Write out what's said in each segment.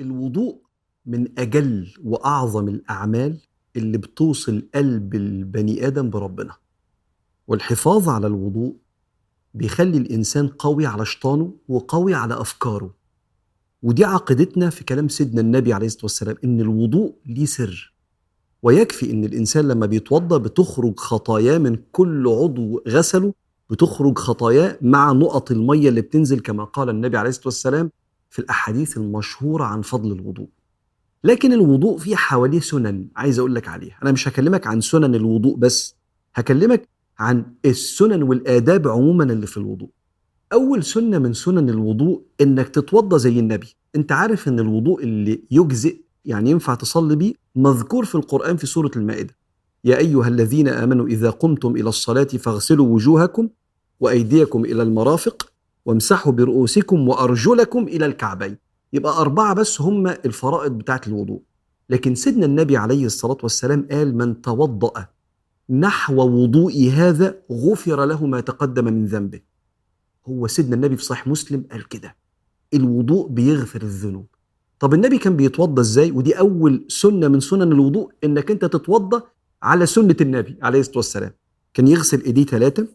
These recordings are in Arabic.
الوضوء من أجل وأعظم الأعمال اللي بتوصل قلب البني آدم بربنا. والحفاظ على الوضوء بيخلي الإنسان قوي على شيطانه وقوي على أفكاره. ودي عقيدتنا في كلام سيدنا النبي عليه الصلاة والسلام إن الوضوء ليه سر. ويكفي إن الإنسان لما بيتوضأ بتخرج خطاياه من كل عضو غسله بتخرج خطاياه مع نقط المية اللي بتنزل كما قال النبي عليه الصلاة والسلام في الأحاديث المشهورة عن فضل الوضوء. لكن الوضوء فيه حواليه سنن عايز أقول لك عليها. أنا مش هكلمك عن سنن الوضوء بس هكلمك عن السنن والآداب عموما اللي في الوضوء. أول سنة من سنن الوضوء إنك تتوضى زي النبي. أنت عارف إن الوضوء اللي يجزئ يعني ينفع تصلي بيه مذكور في القرآن في سورة المائدة. يا أيها الذين آمنوا إذا قمتم إلى الصلاة فاغسلوا وجوهكم وأيديكم إلى المرافق وامسحوا برؤوسكم وأرجلكم إلى الكعبين. يبقى أربعة بس هم الفرائض بتاعت الوضوء. لكن سيدنا النبي عليه الصلاة والسلام قال من توضأ نحو وضوء هذا غفر له ما تقدم من ذنبه. هو سيدنا النبي في صحيح مسلم قال كده. الوضوء بيغفر الذنوب. طب النبي كان بيتوضى إزاي؟ ودي أول سنة من سنن الوضوء إنك أنت تتوضى على سنة النبي عليه الصلاة والسلام. كان يغسل إيديه ثلاثة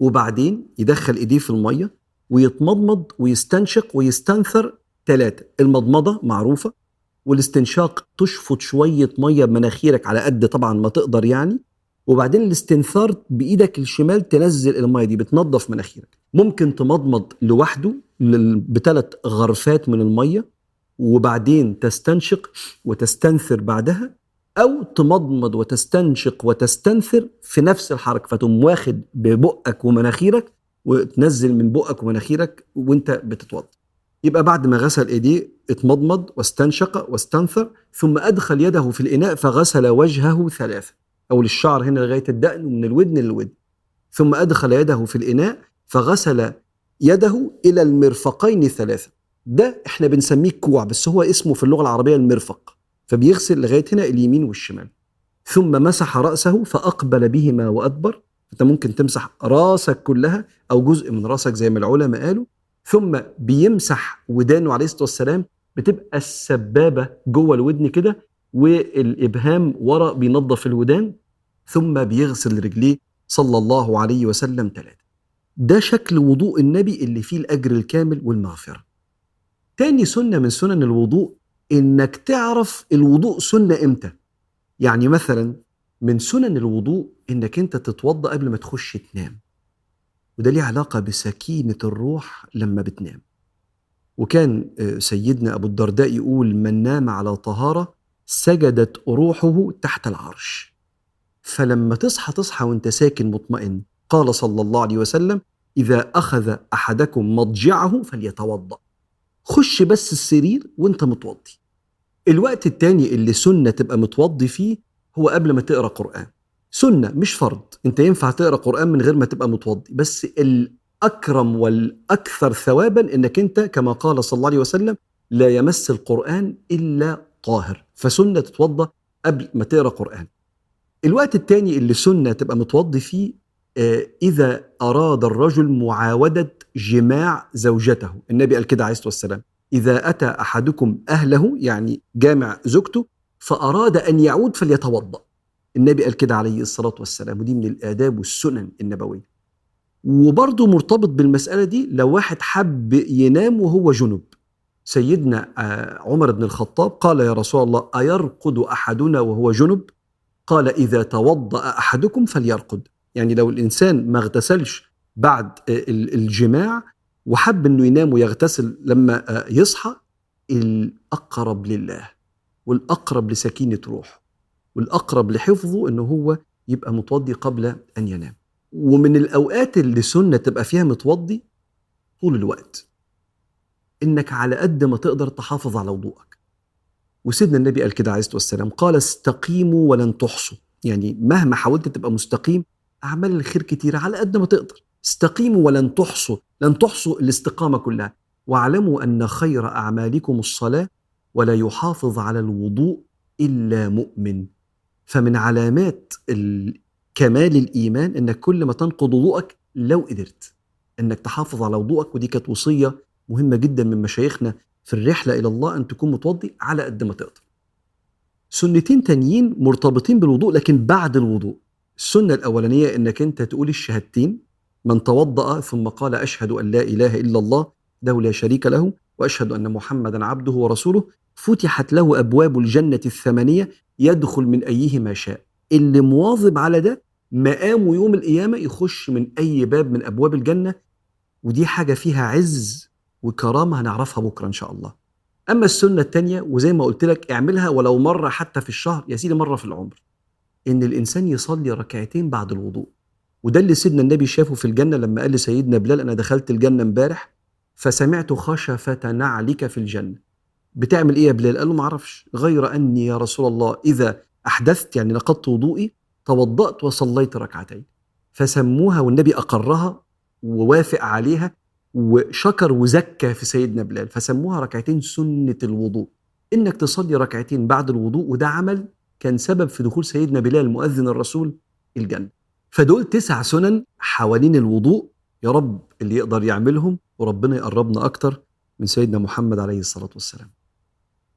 وبعدين يدخل إيديه في المية ويتمضمض ويستنشق ويستنثر ثلاثة المضمضة معروفة والاستنشاق تشفط شوية مية بمناخيرك على قد طبعا ما تقدر يعني. وبعدين الاستنثار بإيدك الشمال تنزل المية دي بتنظف مناخيرك. ممكن تمضمض لوحده بثلاث غرفات من المية وبعدين تستنشق وتستنثر بعدها أو تمضمض وتستنشق وتستنثر في نفس الحركة فتقوم واخد ببقك ومناخيرك وتنزل من بقك ومناخيرك وانت بتتوضا يبقى بعد ما غسل ايديه اتمضمض واستنشق واستنثر ثم أدخل يده في الإناء فغسل وجهه ثلاثة. أو للشعر هنا لغاية الدقن ومن الودن للودن. ثم أدخل يده في الإناء فغسل يده إلى المرفقين ثلاثة. ده إحنا بنسميه كوع بس هو اسمه في اللغة العربية المرفق. فبيغسل لغاية هنا اليمين والشمال. ثم مسح رأسه فأقبل بهما وأدبر. أنت ممكن تمسح راسك كلها أو جزء من راسك زي ما العلماء قالوا ثم بيمسح ودانه عليه الصلاة والسلام بتبقى السبابة جوه الودن كده والإبهام ورا بينظف الودان ثم بيغسل رجليه صلى الله عليه وسلم ثلاثة ده شكل وضوء النبي اللي فيه الأجر الكامل والمغفرة. تاني سنة من سنن الوضوء إنك تعرف الوضوء سنة إمتى. يعني مثلا من سنن الوضوء إنك أنت تتوضأ قبل ما تخش تنام. وده ليه علاقة بسكينة الروح لما بتنام. وكان سيدنا أبو الدرداء يقول من نام على طهارة سجدت روحه تحت العرش. فلما تصحى تصحى وأنت ساكن مطمئن قال صلى الله عليه وسلم إذا أخذ أحدكم مضجعه فليتوضأ. خش بس السرير وأنت متوضي. الوقت التاني اللي سنة تبقى متوضي فيه هو قبل ما تقرأ قرآن. سنة مش فرض. انت ينفع تقرأ قرآن من غير ما تبقى متوضي. بس الأكرم والأكثر ثوابا إنك انت كما قال صلى الله عليه وسلم لا يمس القرآن إلا طاهر. فسنة تتوضا قبل ما تقرأ قرآن. الوقت التاني اللي سنة تبقى متوضي فيه إذا أراد الرجل معاودة جماع زوجته. النبي قال كده عليه الصلاة والسلام. إذا أتى أحدكم أهله يعني جامع زوجته فأراد أن يعود فليتوضأ. النبي قال كده عليه الصلاة والسلام ودي من الآداب والسنن النبوية. وبرضه مرتبط بالمسألة دي لو واحد حب ينام وهو جنب. سيدنا عمر بن الخطاب قال يا رسول الله أيرقد أحدنا وهو جنب؟ قال إذا توضأ أحدكم فليرقد. يعني لو الإنسان ما اغتسلش بعد الجماع وحب إنه ينام ويغتسل لما يصحى الأقرب لله. والأقرب لسكينة روحه والأقرب لحفظه إنه هو يبقى متوضي قبل أن ينام. ومن الأوقات اللي سنة تبقى فيها متوضي طول الوقت. إنك على قد ما تقدر تحافظ على وضوءك. وسيدنا النبي قال كده عليه الصلاة والسلام قال استقيموا ولن تحصوا. يعني مهما حاولت تبقى مستقيم أعمال الخير كتيرة على قد ما تقدر. استقيموا ولن تحصوا لن تحصوا الاستقامة كلها. واعلموا أن خير أعمالكم الصلاة ولا يحافظ على الوضوء إلا مؤمن. فمن علامات كمال الإيمان إنك كل ما تنقض وضوءك لو قدرت. إنك تحافظ على وضوءك ودي كانت وصية مهمة جدا من مشايخنا في الرحلة إلى الله أن تكون متوضي على قد ما تقدر. سنتين تانيين مرتبطين بالوضوء لكن بعد الوضوء. السنة الأولانية إنك أنت تقول الشهادتين من توضأ ثم قال أشهد أن لا إله إلا الله له لا شريك له وأشهد أن محمدا عبده ورسوله فتحت له أبواب الجنة الثمانية يدخل من ايهما شاء. اللي مواظب على ده مقامه يوم القيامة يخش من أي باب من أبواب الجنة ودي حاجة فيها عز وكرامة هنعرفها بكرة إن شاء الله. أما السنة الثانية وزي ما قلت لك اعملها ولو مرة حتى في الشهر يا سيدي مرة في العمر إن الإنسان يصلي ركعتين بعد الوضوء. وده اللي سيدنا النبي شافه في الجنة لما قال لسيدنا بلال أنا دخلت الجنة امبارح فسمعت خشفة نعلك في الجنة. بتعمل إيه يا بلال؟ قال له ما أعرفش. غير أني يا رسول الله إذا أحدثت يعني نقضت وضوئي توضأت وصليت ركعتين. فسموها والنبي أقرها ووافق عليها وشكر وزكى في سيدنا بلال. فسموها ركعتين سنة الوضوء. إنك تصلي ركعتين بعد الوضوء وده عمل كان سبب في دخول سيدنا بلال مؤذن الرسول الجنة. فدول تسع سنن حوالين الوضوء يا رب اللي يقدر يعملهم وربنا يقربنا أكتر من سيدنا محمد عليه الصلاة والسلام.